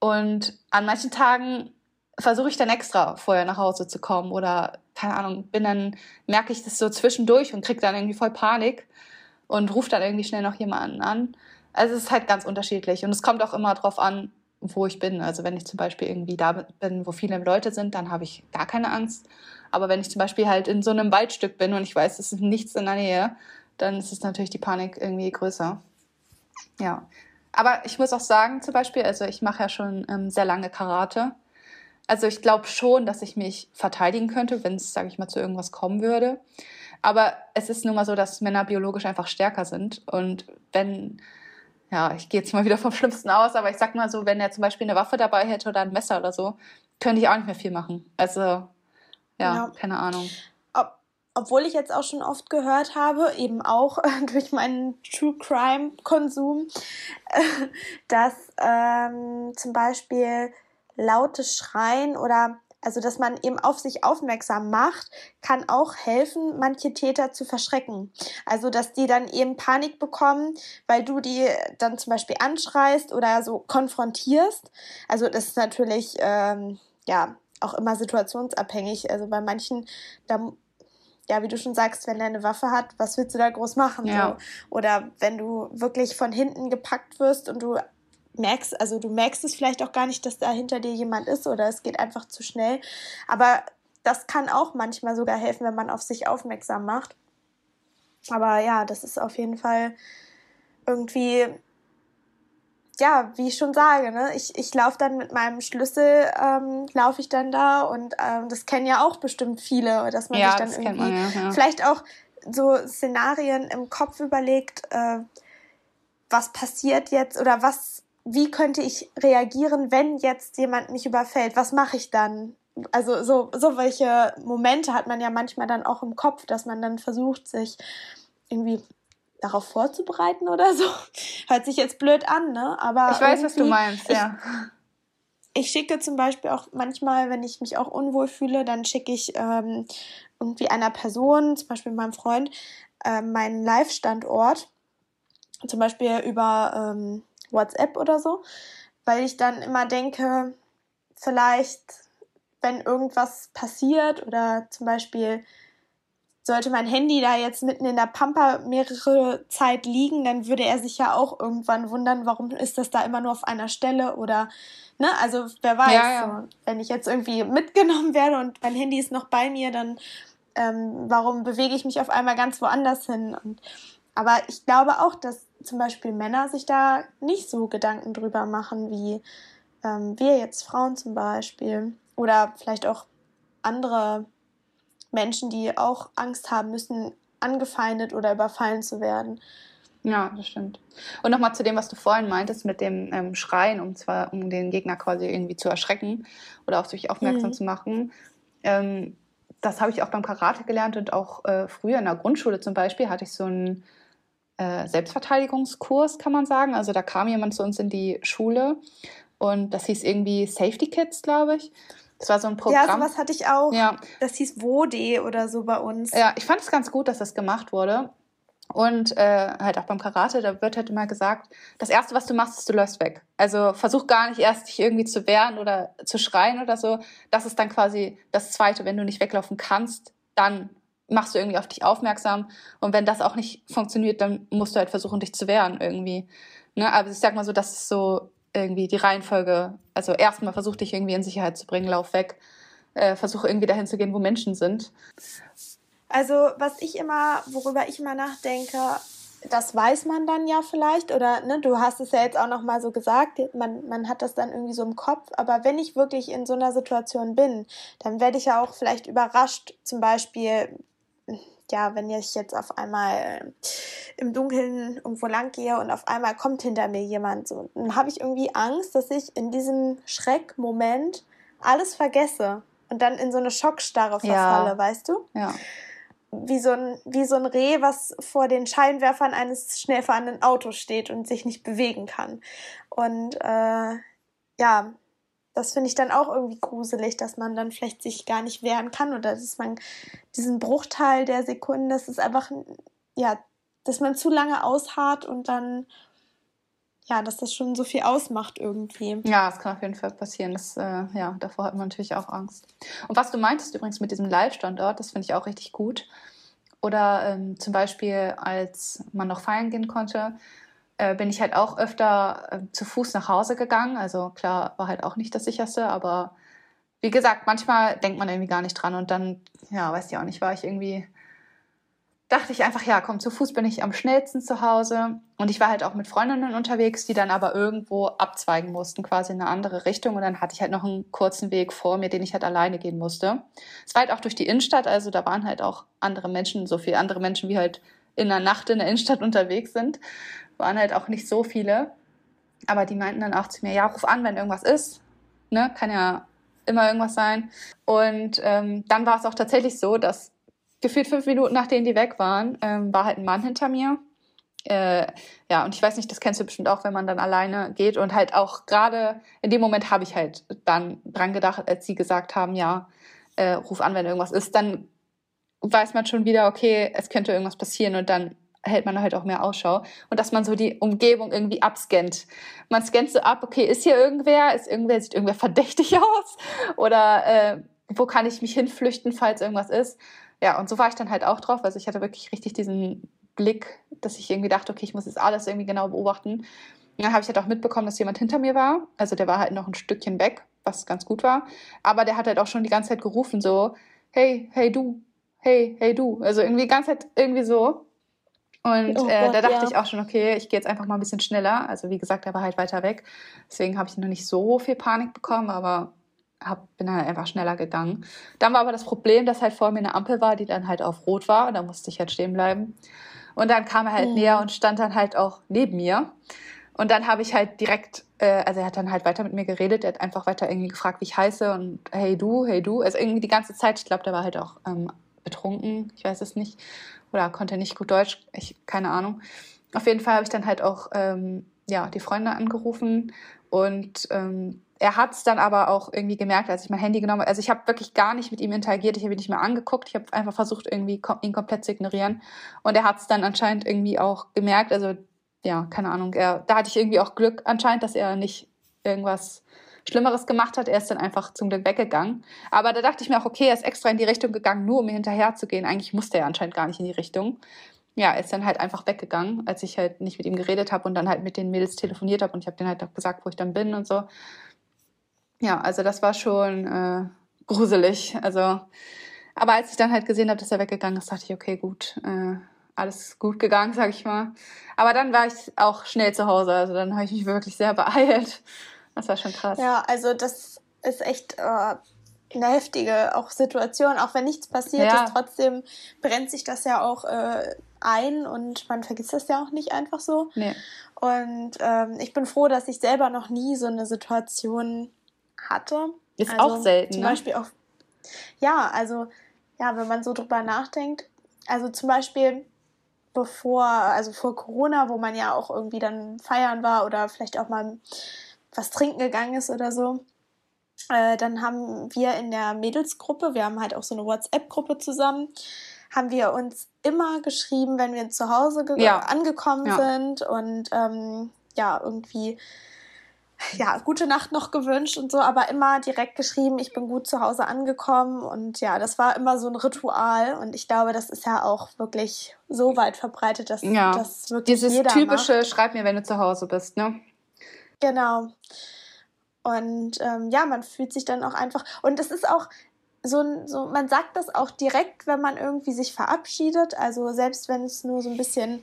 Und an manchen Tagen versuche ich dann extra vorher nach Hause zu kommen oder keine Ahnung, bin dann, merke ich das so zwischendurch und kriege dann irgendwie voll Panik und rufe dann irgendwie schnell noch jemanden an. Also es ist halt ganz unterschiedlich und es kommt auch immer drauf an, wo ich bin. Also wenn ich zum Beispiel irgendwie da bin, wo viele Leute sind, dann habe ich gar keine Angst. Aber wenn ich zum Beispiel halt in so einem Waldstück bin und ich weiß, es ist nichts in der Nähe, dann ist es natürlich die Panik irgendwie größer. Ja. Aber ich muss auch sagen, zum Beispiel, also ich mache ja schon ähm, sehr lange Karate. Also ich glaube schon, dass ich mich verteidigen könnte, wenn es, sage ich mal, zu irgendwas kommen würde. Aber es ist nun mal so, dass Männer biologisch einfach stärker sind. Und wenn, ja, ich gehe jetzt mal wieder vom Schlimmsten aus, aber ich sag mal so, wenn er zum Beispiel eine Waffe dabei hätte oder ein Messer oder so, könnte ich auch nicht mehr viel machen. Also, ja, ja. keine Ahnung obwohl ich jetzt auch schon oft gehört habe, eben auch [laughs] durch meinen True Crime Konsum, äh, [laughs] dass ähm, zum Beispiel lautes Schreien oder also dass man eben auf sich aufmerksam macht, kann auch helfen, manche Täter zu verschrecken. Also dass die dann eben Panik bekommen, weil du die dann zum Beispiel anschreist oder so konfrontierst. Also das ist natürlich ähm, ja auch immer situationsabhängig. Also bei manchen, da ja, wie du schon sagst, wenn er eine Waffe hat, was willst du da groß machen? Ja. So? Oder wenn du wirklich von hinten gepackt wirst und du merkst, also du merkst es vielleicht auch gar nicht, dass da hinter dir jemand ist oder es geht einfach zu schnell. Aber das kann auch manchmal sogar helfen, wenn man auf sich aufmerksam macht. Aber ja, das ist auf jeden Fall irgendwie ja, wie ich schon sage, ne, ich, ich laufe dann mit meinem Schlüssel, ähm, laufe ich dann da und ähm, das kennen ja auch bestimmt viele, dass man ja, sich dann irgendwie man, ja, ja. vielleicht auch so Szenarien im Kopf überlegt, äh, was passiert jetzt oder was, wie könnte ich reagieren, wenn jetzt jemand mich überfällt? Was mache ich dann? Also so, so welche Momente hat man ja manchmal dann auch im Kopf, dass man dann versucht, sich irgendwie darauf vorzubereiten oder so. Hört sich jetzt blöd an, ne? Aber ich weiß, was du meinst, ja. Ich, ich schicke zum Beispiel auch manchmal, wenn ich mich auch unwohl fühle, dann schicke ich ähm, irgendwie einer Person, zum Beispiel meinem Freund, äh, meinen Live-Standort, zum Beispiel über ähm, WhatsApp oder so, weil ich dann immer denke, vielleicht, wenn irgendwas passiert oder zum Beispiel sollte mein Handy da jetzt mitten in der Pampa mehrere Zeit liegen, dann würde er sich ja auch irgendwann wundern, warum ist das da immer nur auf einer Stelle oder ne, also wer weiß, ja, ja. So, wenn ich jetzt irgendwie mitgenommen werde und mein Handy ist noch bei mir, dann ähm, warum bewege ich mich auf einmal ganz woanders hin? Und, aber ich glaube auch, dass zum Beispiel Männer sich da nicht so Gedanken drüber machen wie ähm, wir jetzt Frauen zum Beispiel oder vielleicht auch andere Menschen, die auch Angst haben müssen, angefeindet oder überfallen zu werden. Ja, das stimmt. Und nochmal zu dem, was du vorhin meintest mit dem ähm, Schreien, um zwar um den Gegner quasi irgendwie zu erschrecken oder auf sich aufmerksam mhm. zu machen. Ähm, das habe ich auch beim Karate gelernt und auch äh, früher in der Grundschule zum Beispiel hatte ich so einen äh, Selbstverteidigungskurs, kann man sagen. Also da kam jemand zu uns in die Schule und das hieß irgendwie Safety Kids, glaube ich. Das war so ein Programm. Ja, sowas hatte ich auch. Ja. Das hieß Wode oder so bei uns. Ja, ich fand es ganz gut, dass das gemacht wurde. Und äh, halt auch beim Karate, da wird halt immer gesagt, das Erste, was du machst, ist, du läufst weg. Also versuch gar nicht erst, dich irgendwie zu wehren oder zu schreien oder so. Das ist dann quasi das Zweite. Wenn du nicht weglaufen kannst, dann machst du irgendwie auf dich aufmerksam. Und wenn das auch nicht funktioniert, dann musst du halt versuchen, dich zu wehren irgendwie. Ne? Aber ich sag mal so, das ist so irgendwie die Reihenfolge, also erstmal versuch dich irgendwie in Sicherheit zu bringen, lauf weg, äh, versuch irgendwie dahin zu gehen, wo Menschen sind. Also was ich immer, worüber ich immer nachdenke, das weiß man dann ja vielleicht oder ne, du hast es ja jetzt auch noch mal so gesagt, man, man hat das dann irgendwie so im Kopf, aber wenn ich wirklich in so einer Situation bin, dann werde ich ja auch vielleicht überrascht, zum Beispiel, ja, wenn ich jetzt auf einmal äh, im Dunkeln irgendwo lang gehe und auf einmal kommt hinter mir jemand, so, dann habe ich irgendwie Angst, dass ich in diesem Schreckmoment alles vergesse und dann in so eine Schockstarre verfalle, ja. weißt du? Ja. wie so ein, wie so ein Reh, was vor den Scheinwerfern eines schnell fahrenden Autos steht und sich nicht bewegen kann. Und äh, ja, das finde ich dann auch irgendwie gruselig, dass man dann vielleicht sich gar nicht wehren kann oder dass man diesen Bruchteil der Sekunden, das ist einfach, ja, dass man zu lange ausharrt und dann, ja, dass das schon so viel ausmacht irgendwie. Ja, das kann auf jeden Fall passieren. Das, äh, ja, davor hat man natürlich auch Angst. Und was du meintest übrigens mit diesem Live-Standort, das finde ich auch richtig gut. Oder ähm, zum Beispiel, als man noch feiern gehen konnte, äh, bin ich halt auch öfter äh, zu Fuß nach Hause gegangen. Also klar, war halt auch nicht das sicherste, aber wie gesagt, manchmal denkt man irgendwie gar nicht dran und dann, ja, weiß ich auch nicht, war ich irgendwie, dachte ich einfach, ja, komm, zu Fuß bin ich am schnellsten zu Hause. Und ich war halt auch mit Freundinnen unterwegs, die dann aber irgendwo abzweigen mussten, quasi in eine andere Richtung. Und dann hatte ich halt noch einen kurzen Weg vor mir, den ich halt alleine gehen musste. Es war halt auch durch die Innenstadt, also da waren halt auch andere Menschen, so viele andere Menschen, wie halt in der Nacht in der Innenstadt [laughs] unterwegs sind waren halt auch nicht so viele. Aber die meinten dann auch zu mir, ja, ruf an, wenn irgendwas ist. Ne? Kann ja immer irgendwas sein. Und ähm, dann war es auch tatsächlich so, dass gefühlt fünf Minuten nachdem die weg waren, ähm, war halt ein Mann hinter mir. Äh, ja, und ich weiß nicht, das kennst du bestimmt auch, wenn man dann alleine geht. Und halt auch gerade in dem Moment habe ich halt dann dran gedacht, als sie gesagt haben, ja, äh, ruf an, wenn irgendwas ist. Dann weiß man schon wieder, okay, es könnte irgendwas passieren. Und dann hält man halt auch mehr Ausschau und dass man so die Umgebung irgendwie abscannt. Man scannt so ab, okay, ist hier irgendwer, ist irgendwer, sieht irgendwer verdächtig [laughs] aus oder äh, wo kann ich mich hinflüchten, falls irgendwas ist. Ja, und so war ich dann halt auch drauf. Also ich hatte wirklich richtig diesen Blick, dass ich irgendwie dachte, okay, ich muss jetzt alles irgendwie genau beobachten. Und dann habe ich halt auch mitbekommen, dass jemand hinter mir war. Also der war halt noch ein Stückchen weg, was ganz gut war. Aber der hat halt auch schon die ganze Zeit gerufen, so, hey, hey du, hey, hey du. Also irgendwie die ganze Zeit irgendwie so. Und oh äh, Gott, da dachte ja. ich auch schon, okay, ich gehe jetzt einfach mal ein bisschen schneller. Also wie gesagt, er war halt weiter weg. Deswegen habe ich noch nicht so viel Panik bekommen, aber hab, bin halt einfach schneller gegangen. Dann war aber das Problem, dass halt vor mir eine Ampel war, die dann halt auf Rot war. Und da musste ich halt stehen bleiben. Und dann kam er halt mhm. näher und stand dann halt auch neben mir. Und dann habe ich halt direkt, äh, also er hat dann halt weiter mit mir geredet. Er hat einfach weiter irgendwie gefragt, wie ich heiße und hey du, hey du. Also irgendwie die ganze Zeit. Ich glaube, der war halt auch ähm, betrunken. Ich weiß es nicht oder konnte nicht gut Deutsch, ich, keine Ahnung. Auf jeden Fall habe ich dann halt auch ähm, ja, die Freunde angerufen und ähm, er hat es dann aber auch irgendwie gemerkt, als ich mein Handy genommen habe. Also ich habe wirklich gar nicht mit ihm interagiert, ich habe ihn nicht mehr angeguckt, ich habe einfach versucht, irgendwie ihn komplett zu ignorieren. Und er hat es dann anscheinend irgendwie auch gemerkt. Also ja, keine Ahnung. Er, da hatte ich irgendwie auch Glück anscheinend, dass er nicht irgendwas Schlimmeres gemacht hat. Er ist dann einfach zum Glück weggegangen. Aber da dachte ich mir auch, okay, er ist extra in die Richtung gegangen, nur um mir hinterher zu gehen. Eigentlich musste er anscheinend gar nicht in die Richtung. Ja, er ist dann halt einfach weggegangen, als ich halt nicht mit ihm geredet habe und dann halt mit den Mädels telefoniert habe und ich habe denen halt auch gesagt, wo ich dann bin und so. Ja, also das war schon äh, gruselig. Also, aber als ich dann halt gesehen habe, dass er weggegangen ist, dachte ich, okay, gut, äh, alles gut gegangen, sag ich mal. Aber dann war ich auch schnell zu Hause. Also dann habe ich mich wirklich sehr beeilt. Das war schon krass. Ja, also das ist echt äh, eine heftige auch Situation. Auch wenn nichts passiert ja. ist, trotzdem brennt sich das ja auch äh, ein und man vergisst das ja auch nicht einfach so. Nee. Und ähm, ich bin froh, dass ich selber noch nie so eine Situation hatte. Ist also, auch selten. Zum ne? Beispiel auch. Ja, also, ja, wenn man so drüber nachdenkt. Also zum Beispiel bevor, also vor Corona, wo man ja auch irgendwie dann feiern war oder vielleicht auch mal was trinken gegangen ist oder so. Äh, dann haben wir in der Mädelsgruppe, wir haben halt auch so eine WhatsApp-Gruppe zusammen, haben wir uns immer geschrieben, wenn wir zu Hause ja. angekommen ja. sind und ähm, ja, irgendwie ja, gute Nacht noch gewünscht und so, aber immer direkt geschrieben, ich bin gut zu Hause angekommen und ja, das war immer so ein Ritual und ich glaube, das ist ja auch wirklich so weit verbreitet, dass ja. das wirklich Dieses jeder typische, macht. schreib mir, wenn du zu Hause bist, ne? Genau. Und ähm, ja, man fühlt sich dann auch einfach. Und es ist auch so, so, man sagt das auch direkt, wenn man irgendwie sich verabschiedet. Also selbst wenn es nur so ein bisschen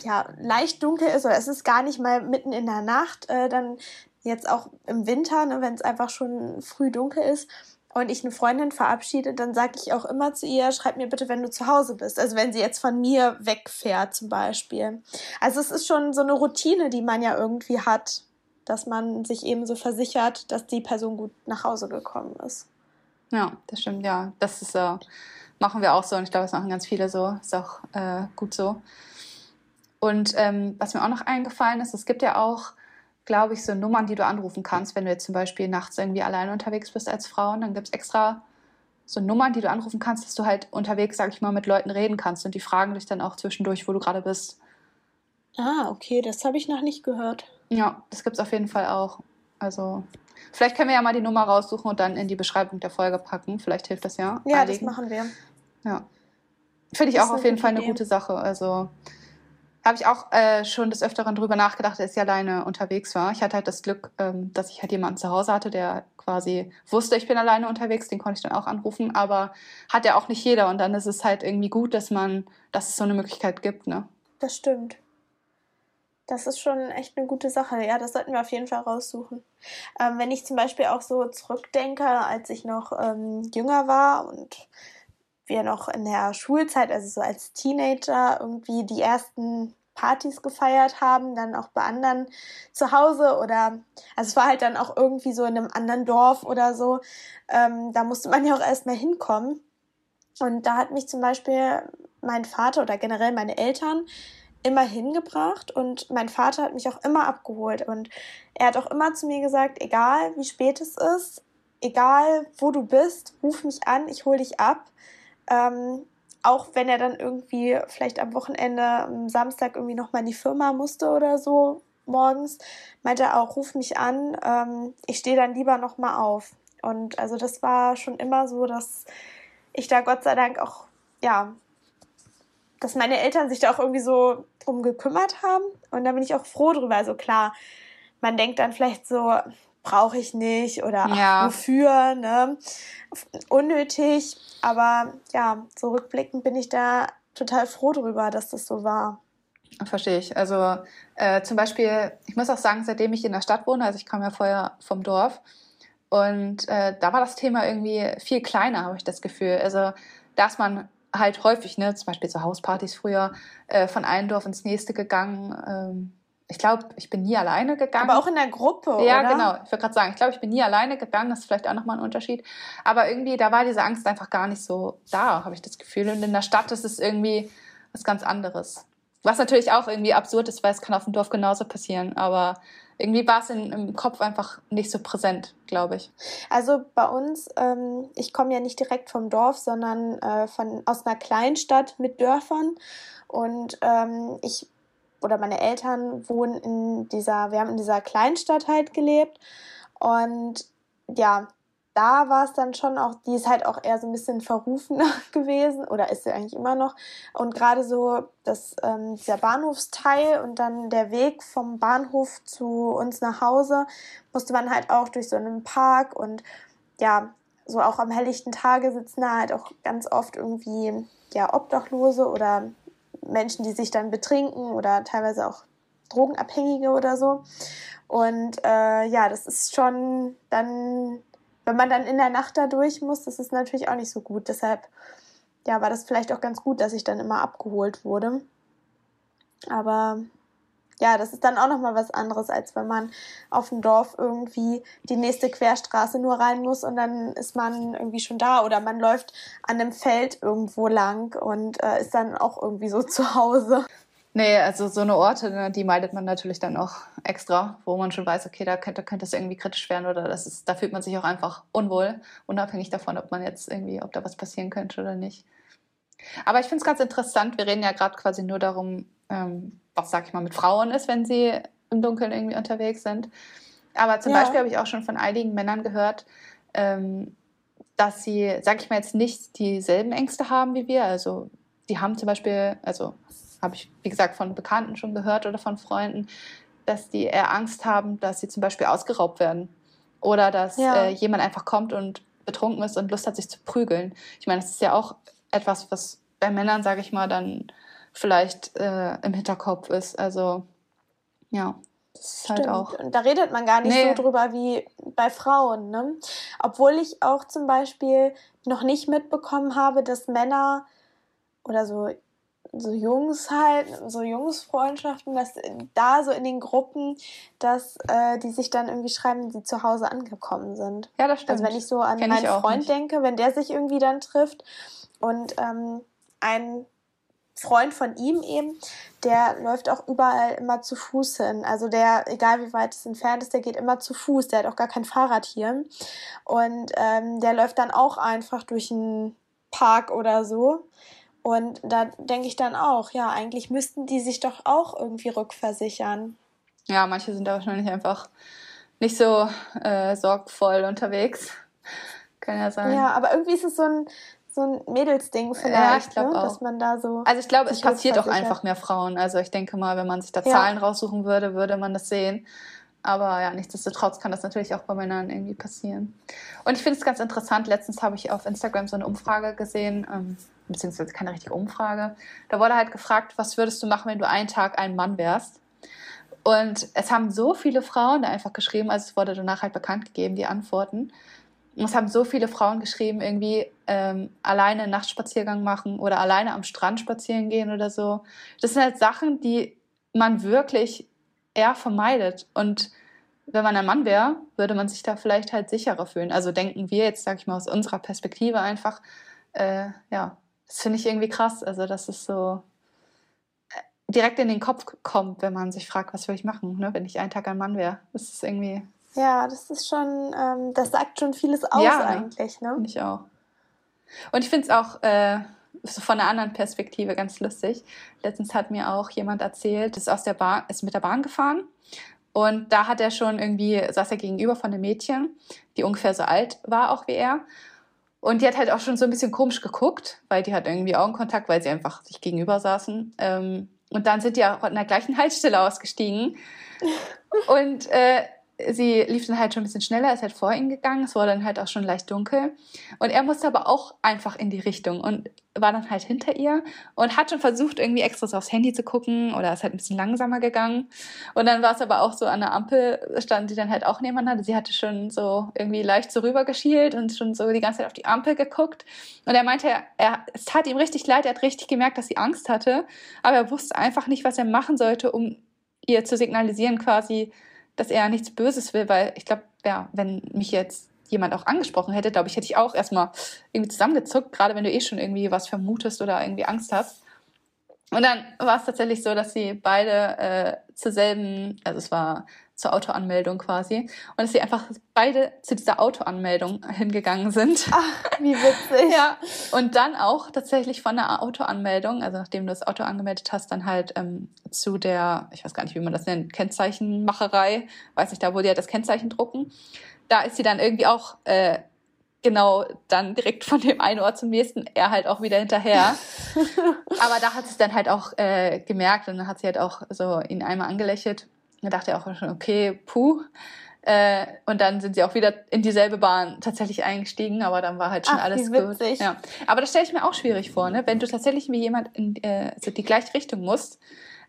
ja, leicht dunkel ist oder es ist gar nicht mal mitten in der Nacht, äh, dann jetzt auch im Winter, ne, wenn es einfach schon früh dunkel ist und ich eine Freundin verabschiede, dann sage ich auch immer zu ihr, schreib mir bitte, wenn du zu Hause bist. Also wenn sie jetzt von mir wegfährt zum Beispiel. Also es ist schon so eine Routine, die man ja irgendwie hat dass man sich eben so versichert, dass die Person gut nach Hause gekommen ist. Ja, das stimmt, ja. Das ist äh, machen wir auch so und ich glaube, das machen ganz viele so. Ist auch äh, gut so. Und ähm, was mir auch noch eingefallen ist, es gibt ja auch, glaube ich, so Nummern, die du anrufen kannst, wenn du jetzt zum Beispiel nachts irgendwie alleine unterwegs bist als Frau. Und dann gibt es extra so Nummern, die du anrufen kannst, dass du halt unterwegs, sag ich mal, mit Leuten reden kannst und die fragen dich dann auch zwischendurch, wo du gerade bist. Ah, okay, das habe ich noch nicht gehört. Ja, das gibt es auf jeden Fall auch. Also, vielleicht können wir ja mal die Nummer raussuchen und dann in die Beschreibung der Folge packen. Vielleicht hilft das ja. Ja, einigen. das machen wir. Ja. Finde ich auch auf jeden Fall eine gute Sache. Also, habe ich auch äh, schon des Öfteren drüber nachgedacht, als ich alleine unterwegs war. Ich hatte halt das Glück, ähm, dass ich halt jemanden zu Hause hatte, der quasi wusste, ich bin alleine unterwegs, den konnte ich dann auch anrufen, aber hat ja auch nicht jeder und dann ist es halt irgendwie gut, dass man, dass es so eine Möglichkeit gibt, ne? Das stimmt. Das ist schon echt eine gute Sache. Ja, das sollten wir auf jeden Fall raussuchen. Ähm, wenn ich zum Beispiel auch so zurückdenke, als ich noch ähm, jünger war und wir noch in der Schulzeit, also so als Teenager, irgendwie die ersten Partys gefeiert haben, dann auch bei anderen zu Hause oder, also es war halt dann auch irgendwie so in einem anderen Dorf oder so. Ähm, da musste man ja auch erstmal hinkommen. Und da hat mich zum Beispiel mein Vater oder generell meine Eltern immer hingebracht und mein Vater hat mich auch immer abgeholt und er hat auch immer zu mir gesagt, egal wie spät es ist, egal wo du bist, ruf mich an, ich hol dich ab. Ähm, auch wenn er dann irgendwie vielleicht am Wochenende, am Samstag irgendwie nochmal in die Firma musste oder so morgens, meinte er auch, ruf mich an, ähm, ich stehe dann lieber nochmal auf. Und also das war schon immer so, dass ich da Gott sei Dank auch, ja, dass meine Eltern sich da auch irgendwie so drum gekümmert haben. Und da bin ich auch froh drüber. Also klar, man denkt dann vielleicht so, brauche ich nicht oder ja. wofür, ne? Unnötig. Aber ja, so rückblickend bin ich da total froh drüber, dass das so war. Verstehe ich. Also äh, zum Beispiel, ich muss auch sagen, seitdem ich in der Stadt wohne, also ich kam ja vorher vom Dorf, und äh, da war das Thema irgendwie viel kleiner, habe ich das Gefühl. Also da ist man halt häufig, ne, zum Beispiel zu Hauspartys früher, äh, von einem Dorf ins nächste gegangen. Ähm, ich glaube, ich bin nie alleine gegangen. Aber auch in der Gruppe, ja, oder? genau. Ich würde gerade sagen, ich glaube, ich bin nie alleine gegangen. Das ist vielleicht auch nochmal ein Unterschied. Aber irgendwie, da war diese Angst einfach gar nicht so da, habe ich das Gefühl. Und in der Stadt ist es irgendwie was ganz anderes. Was natürlich auch irgendwie absurd ist, weil es kann auf dem Dorf genauso passieren. Aber irgendwie war es in, im Kopf einfach nicht so präsent, glaube ich. Also bei uns, ähm, ich komme ja nicht direkt vom Dorf, sondern äh, von, aus einer Kleinstadt mit Dörfern. Und ähm, ich oder meine Eltern wohnen in dieser, wir haben in dieser Kleinstadt halt gelebt. Und ja, da war es dann schon auch, die ist halt auch eher so ein bisschen verrufener [laughs] gewesen oder ist sie eigentlich immer noch. Und gerade so das, ähm, dieser Bahnhofsteil und dann der Weg vom Bahnhof zu uns nach Hause musste man halt auch durch so einen Park und ja, so auch am helllichten Tage sitzen da halt auch ganz oft irgendwie ja Obdachlose oder Menschen, die sich dann betrinken oder teilweise auch Drogenabhängige oder so. Und äh, ja, das ist schon dann, wenn man dann in der Nacht da durch muss, das ist natürlich auch nicht so gut. Deshalb ja, war das vielleicht auch ganz gut, dass ich dann immer abgeholt wurde. Aber ja, das ist dann auch nochmal was anderes, als wenn man auf dem Dorf irgendwie die nächste Querstraße nur rein muss und dann ist man irgendwie schon da oder man läuft an einem Feld irgendwo lang und äh, ist dann auch irgendwie so [laughs] zu Hause. Nee, also so eine Orte, ne, die meidet man natürlich dann auch extra, wo man schon weiß, okay, da könnte, könnte es irgendwie kritisch werden oder das ist, da fühlt man sich auch einfach unwohl, unabhängig davon, ob man jetzt irgendwie, ob da was passieren könnte oder nicht. Aber ich finde es ganz interessant, wir reden ja gerade quasi nur darum, ähm, was, sag ich mal, mit Frauen ist, wenn sie im Dunkeln irgendwie unterwegs sind. Aber zum ja. Beispiel habe ich auch schon von einigen Männern gehört, ähm, dass sie, sag ich mal, jetzt nicht dieselben Ängste haben wie wir. Also die haben zum Beispiel, also habe ich, wie gesagt, von Bekannten schon gehört oder von Freunden, dass die eher Angst haben, dass sie zum Beispiel ausgeraubt werden. Oder dass ja. äh, jemand einfach kommt und betrunken ist und Lust hat, sich zu prügeln. Ich meine, das ist ja auch etwas, was bei Männern, sage ich mal, dann vielleicht äh, im Hinterkopf ist. Also ja, das ist halt Stimmt. halt auch. Und da redet man gar nicht nee. so drüber wie bei Frauen. Ne? Obwohl ich auch zum Beispiel noch nicht mitbekommen habe, dass Männer oder so so Jungs halt, so Jungsfreundschaften, dass da so in den Gruppen, dass äh, die sich dann irgendwie schreiben, wenn sie zu Hause angekommen sind. Ja, das stimmt. Also wenn ich so an Kenn meinen Freund nicht. denke, wenn der sich irgendwie dann trifft Und ähm, ein Freund von ihm eben, der läuft auch überall immer zu Fuß hin. Also der, egal wie weit es entfernt ist, der geht immer zu Fuß. Der hat auch gar kein Fahrrad hier. Und ähm, der läuft dann auch einfach durch einen Park oder so. Und da denke ich dann auch, ja, eigentlich müssten die sich doch auch irgendwie rückversichern. Ja, manche sind da wahrscheinlich einfach nicht so äh, sorgvoll unterwegs. [laughs] Kann ja sein. Ja, aber irgendwie ist es so ein, so ein Mädelsding vielleicht, ja, ich ne? auch. dass man da so. Also ich glaube, es passiert auch einfach mehr Frauen. Also ich denke mal, wenn man sich da ja. Zahlen raussuchen würde, würde man das sehen. Aber ja, nichtsdestotrotz kann das natürlich auch bei Männern irgendwie passieren. Und ich finde es ganz interessant. Letztens habe ich auf Instagram so eine Umfrage gesehen, ähm, beziehungsweise keine richtige Umfrage. Da wurde halt gefragt, was würdest du machen, wenn du einen Tag ein Mann wärst? Und es haben so viele Frauen da einfach geschrieben, also es wurde danach halt bekannt gegeben, die Antworten. Und es haben so viele Frauen geschrieben, irgendwie ähm, alleine Nachtspaziergang machen oder alleine am Strand spazieren gehen oder so. Das sind halt Sachen, die man wirklich eher vermeidet. Und wenn man ein Mann wäre, würde man sich da vielleicht halt sicherer fühlen. Also denken wir jetzt, sag ich mal, aus unserer Perspektive einfach, äh, ja, das finde ich irgendwie krass. Also, das ist so äh, direkt in den Kopf kommt, wenn man sich fragt, was würde ich machen, ne, wenn ich einen Tag ein Mann wäre. Das ist irgendwie ja, das ist schon, ähm, das sagt schon vieles aus ja, eigentlich, ne? Ich auch. Und ich finde es auch äh, so von einer anderen Perspektive ganz lustig. Letztens hat mir auch jemand erzählt, ist aus der Bahn, ist mit der Bahn gefahren und da hat er schon irgendwie, saß er gegenüber von einem Mädchen, die ungefähr so alt war auch wie er. Und die hat halt auch schon so ein bisschen komisch geguckt, weil die hat irgendwie Augenkontakt, weil sie einfach sich gegenüber saßen. Ähm, und dann sind die auch an der gleichen [laughs] Haltestelle ausgestiegen. Und äh, sie lief dann halt schon ein bisschen schneller, ist halt vor ihn gegangen, es war dann halt auch schon leicht dunkel. Und er musste aber auch einfach in die Richtung und war dann halt hinter ihr und hat schon versucht, irgendwie extra so aufs Handy zu gucken oder ist halt ein bisschen langsamer gegangen. Und dann war es aber auch so an der Ampel, standen sie dann halt auch nebeneinander. Sie hatte schon so irgendwie leicht so rübergeschielt und schon so die ganze Zeit auf die Ampel geguckt. Und er meinte, er, es tat ihm richtig leid, er hat richtig gemerkt, dass sie Angst hatte, aber er wusste einfach nicht, was er machen sollte, um ihr zu signalisieren quasi, dass er nichts Böses will, weil ich glaube, ja, wenn mich jetzt jemand auch angesprochen hätte, glaube ich, hätte ich auch erstmal irgendwie zusammengezuckt, gerade wenn du eh schon irgendwie was vermutest oder irgendwie Angst hast. Und dann war es tatsächlich so, dass sie beide äh, zur selben, also es war zur Autoanmeldung quasi, und dass sie einfach beide zu dieser Autoanmeldung hingegangen sind. Ach, wie witzig. [laughs] ja. Und dann auch tatsächlich von der Autoanmeldung, also nachdem du das Auto angemeldet hast, dann halt ähm, zu der, ich weiß gar nicht, wie man das nennt, Kennzeichenmacherei, weiß nicht, da wo die halt das Kennzeichen drucken. Da ist sie dann irgendwie auch äh, genau dann direkt von dem einen Ort zum nächsten, er halt auch wieder hinterher. [laughs] Aber da hat sie es dann halt auch äh, gemerkt und dann hat sie halt auch so ihn einmal angelächelt. Da dachte er auch schon, okay, puh. Äh, und dann sind sie auch wieder in dieselbe Bahn tatsächlich eingestiegen, aber dann war halt schon Ach, alles gut. Ja. Aber das stelle ich mir auch schwierig vor, ne? wenn du tatsächlich wie jemand in äh, also die gleiche Richtung musst.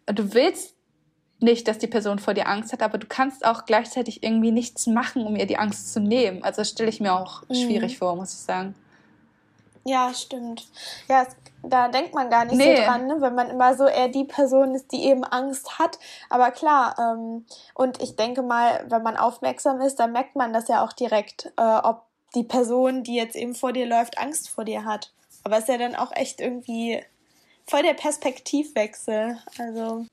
Und du willst nicht, dass die Person vor dir Angst hat, aber du kannst auch gleichzeitig irgendwie nichts machen, um ihr die Angst zu nehmen. Also das stelle ich mir auch mhm. schwierig vor, muss ich sagen. Ja, stimmt. Ja, es, da denkt man gar nicht nee. so dran, ne? wenn man immer so eher die Person ist, die eben Angst hat. Aber klar, ähm, und ich denke mal, wenn man aufmerksam ist, dann merkt man das ja auch direkt, äh, ob die Person, die jetzt eben vor dir läuft, Angst vor dir hat. Aber es ist ja dann auch echt irgendwie voll der Perspektivwechsel. Also.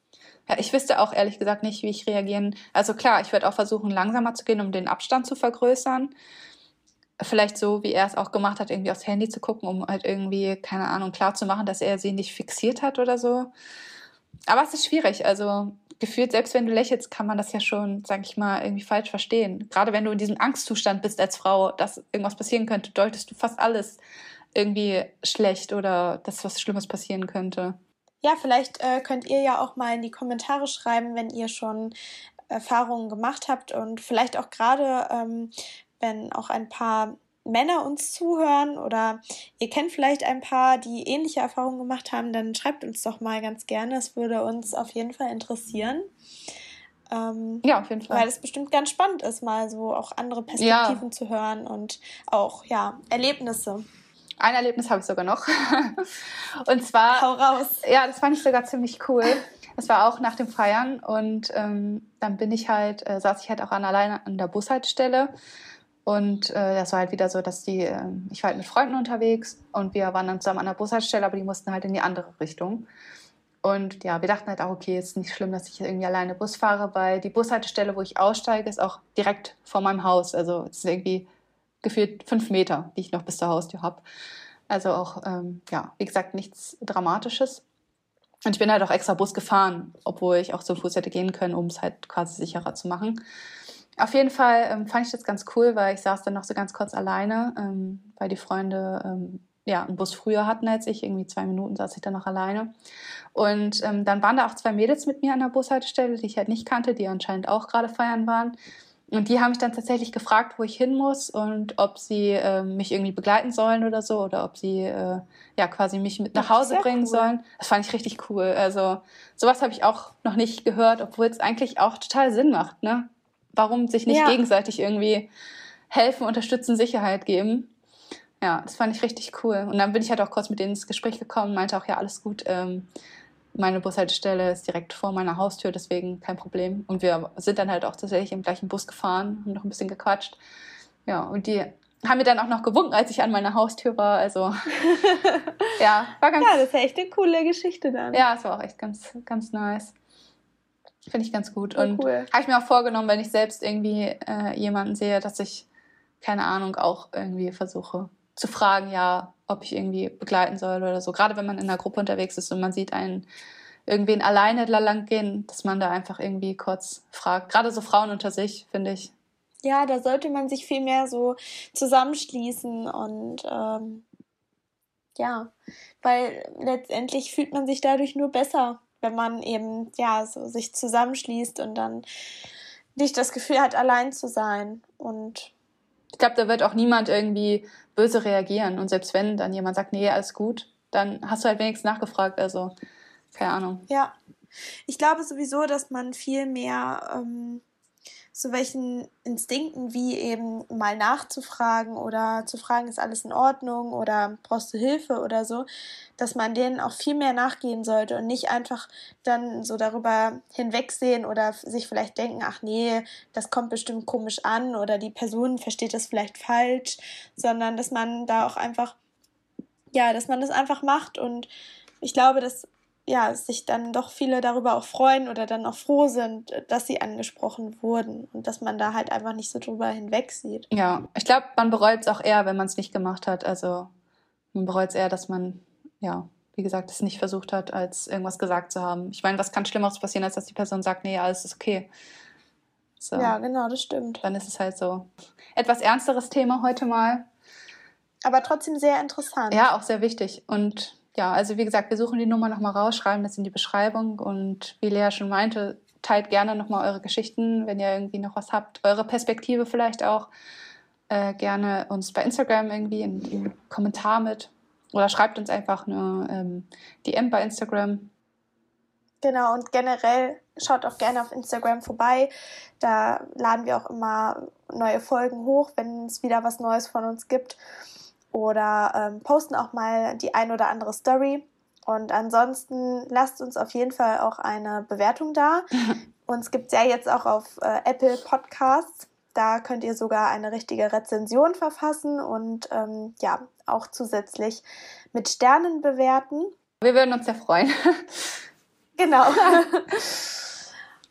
Ja, ich wüsste auch ehrlich gesagt nicht, wie ich reagieren. Also klar, ich würde auch versuchen, langsamer zu gehen, um den Abstand zu vergrößern. Vielleicht so, wie er es auch gemacht hat, irgendwie aufs Handy zu gucken, um halt irgendwie, keine Ahnung, klar zu machen, dass er sie nicht fixiert hat oder so. Aber es ist schwierig. Also gefühlt, selbst wenn du lächelst, kann man das ja schon, sag ich mal, irgendwie falsch verstehen. Gerade wenn du in diesem Angstzustand bist als Frau, dass irgendwas passieren könnte, deutest du fast alles irgendwie schlecht oder dass was Schlimmes passieren könnte. Ja, vielleicht äh, könnt ihr ja auch mal in die Kommentare schreiben, wenn ihr schon Erfahrungen gemacht habt und vielleicht auch gerade, ähm, wenn auch ein paar Männer uns zuhören oder ihr kennt vielleicht ein paar, die ähnliche Erfahrungen gemacht haben, dann schreibt uns doch mal ganz gerne. Es würde uns auf jeden Fall interessieren. Ähm, ja, auf jeden Fall. Weil es bestimmt ganz spannend ist, mal so auch andere Perspektiven ja. zu hören und auch, ja, Erlebnisse. Ein Erlebnis habe ich sogar noch. [laughs] und zwar. Hau raus. Ja, das fand ich sogar ziemlich cool. Das war auch nach dem Feiern und ähm, dann bin ich halt, äh, saß ich halt auch an, alleine an der Bushaltestelle Und äh, das war halt wieder so, dass die, äh, ich war halt mit Freunden unterwegs und wir waren dann zusammen an der Bushaltestelle, aber die mussten halt in die andere Richtung. Und ja, wir dachten halt auch, okay, ist nicht schlimm, dass ich irgendwie alleine Bus fahre, weil die Bushaltestelle, wo ich aussteige, ist auch direkt vor meinem Haus. Also es ist irgendwie gefühlt fünf Meter, die ich noch bis zur Haustür habe. Also auch, ähm, ja, wie gesagt, nichts Dramatisches. Und ich bin halt auch extra Bus gefahren, obwohl ich auch zu Fuß hätte gehen können, um es halt quasi sicherer zu machen. Auf jeden Fall ähm, fand ich das ganz cool, weil ich saß dann noch so ganz kurz alleine, ähm, weil die Freunde ähm, ja, einen Bus früher hatten als ich. Irgendwie zwei Minuten saß ich dann noch alleine. Und ähm, dann waren da auch zwei Mädels mit mir an der Bushaltestelle, die ich halt nicht kannte, die anscheinend auch gerade feiern waren. Und die haben mich dann tatsächlich gefragt, wo ich hin muss und ob sie äh, mich irgendwie begleiten sollen oder so oder ob sie äh, ja quasi mich mit nach Hause bringen cool. sollen. Das fand ich richtig cool. Also sowas habe ich auch noch nicht gehört, obwohl es eigentlich auch total Sinn macht. Ne? Warum sich nicht ja. gegenseitig irgendwie helfen, unterstützen, Sicherheit geben? Ja, das fand ich richtig cool. Und dann bin ich halt auch kurz mit denen ins Gespräch gekommen, meinte auch, ja, alles gut. Ähm, meine Bushaltestelle ist direkt vor meiner Haustür, deswegen kein Problem. Und wir sind dann halt auch tatsächlich im gleichen Bus gefahren, haben noch ein bisschen gequatscht. Ja, und die haben mir dann auch noch gewunken, als ich an meiner Haustür war. Also, [laughs] ja, war ganz. Ja, das ist ja echt eine coole Geschichte dann. Ja, es war auch echt ganz, ganz nice. Finde ich ganz gut. Oh, und cool. habe ich mir auch vorgenommen, wenn ich selbst irgendwie äh, jemanden sehe, dass ich, keine Ahnung, auch irgendwie versuche zu fragen, ja, ob ich irgendwie begleiten soll oder so. Gerade wenn man in einer Gruppe unterwegs ist und man sieht einen irgendwen alleine lang gehen, dass man da einfach irgendwie kurz fragt. Gerade so Frauen unter sich, finde ich. Ja, da sollte man sich viel mehr so zusammenschließen und ähm, ja, weil letztendlich fühlt man sich dadurch nur besser, wenn man eben ja so sich zusammenschließt und dann nicht das Gefühl hat, allein zu sein und ich glaube, da wird auch niemand irgendwie böse reagieren. Und selbst wenn dann jemand sagt, nee, alles gut, dann hast du halt wenigstens nachgefragt. Also, keine Ahnung. Ja. Ich glaube sowieso, dass man viel mehr ähm, so welchen Instinkten wie eben mal nachzufragen oder zu fragen, ist alles in Ordnung oder brauchst du Hilfe oder so, dass man denen auch viel mehr nachgehen sollte und nicht einfach dann so darüber hinwegsehen oder sich vielleicht denken, ach nee, das kommt bestimmt komisch an oder die Person versteht das vielleicht falsch, sondern dass man da auch einfach, ja, dass man das einfach macht und ich glaube, dass ja, sich dann doch viele darüber auch freuen oder dann auch froh sind, dass sie angesprochen wurden und dass man da halt einfach nicht so drüber hinweg sieht. Ja, ich glaube, man bereut es auch eher, wenn man es nicht gemacht hat. Also man bereut es eher, dass man, ja, wie gesagt, es nicht versucht hat, als irgendwas gesagt zu haben. Ich meine, was kann Schlimmeres passieren, als dass die Person sagt, nee, alles ist okay. So. Ja, genau, das stimmt. Dann ist es halt so. Etwas ernsteres Thema heute mal. Aber trotzdem sehr interessant. Ja, auch sehr wichtig. Und ja, also wie gesagt, wir suchen die Nummer nochmal raus, schreiben das in die Beschreibung und wie Lea schon meinte, teilt gerne nochmal eure Geschichten, wenn ihr irgendwie noch was habt, eure Perspektive vielleicht auch. Äh, gerne uns bei Instagram irgendwie in den Kommentar mit oder schreibt uns einfach eine ähm, DM bei Instagram. Genau, und generell schaut auch gerne auf Instagram vorbei. Da laden wir auch immer neue Folgen hoch, wenn es wieder was Neues von uns gibt oder ähm, posten auch mal die ein oder andere Story. Und ansonsten lasst uns auf jeden Fall auch eine Bewertung da. [laughs] uns gibt es ja jetzt auch auf äh, Apple Podcasts. Da könnt ihr sogar eine richtige Rezension verfassen und ähm, ja, auch zusätzlich mit Sternen bewerten. Wir würden uns ja freuen. [laughs] genau. [laughs]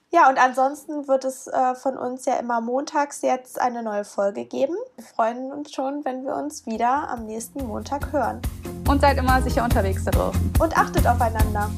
Ja, und ansonsten wird es äh, von uns ja immer montags jetzt eine neue Folge geben. Wir freuen uns schon, wenn wir uns wieder am nächsten Montag hören. Und seid immer sicher unterwegs da draußen. Und achtet aufeinander.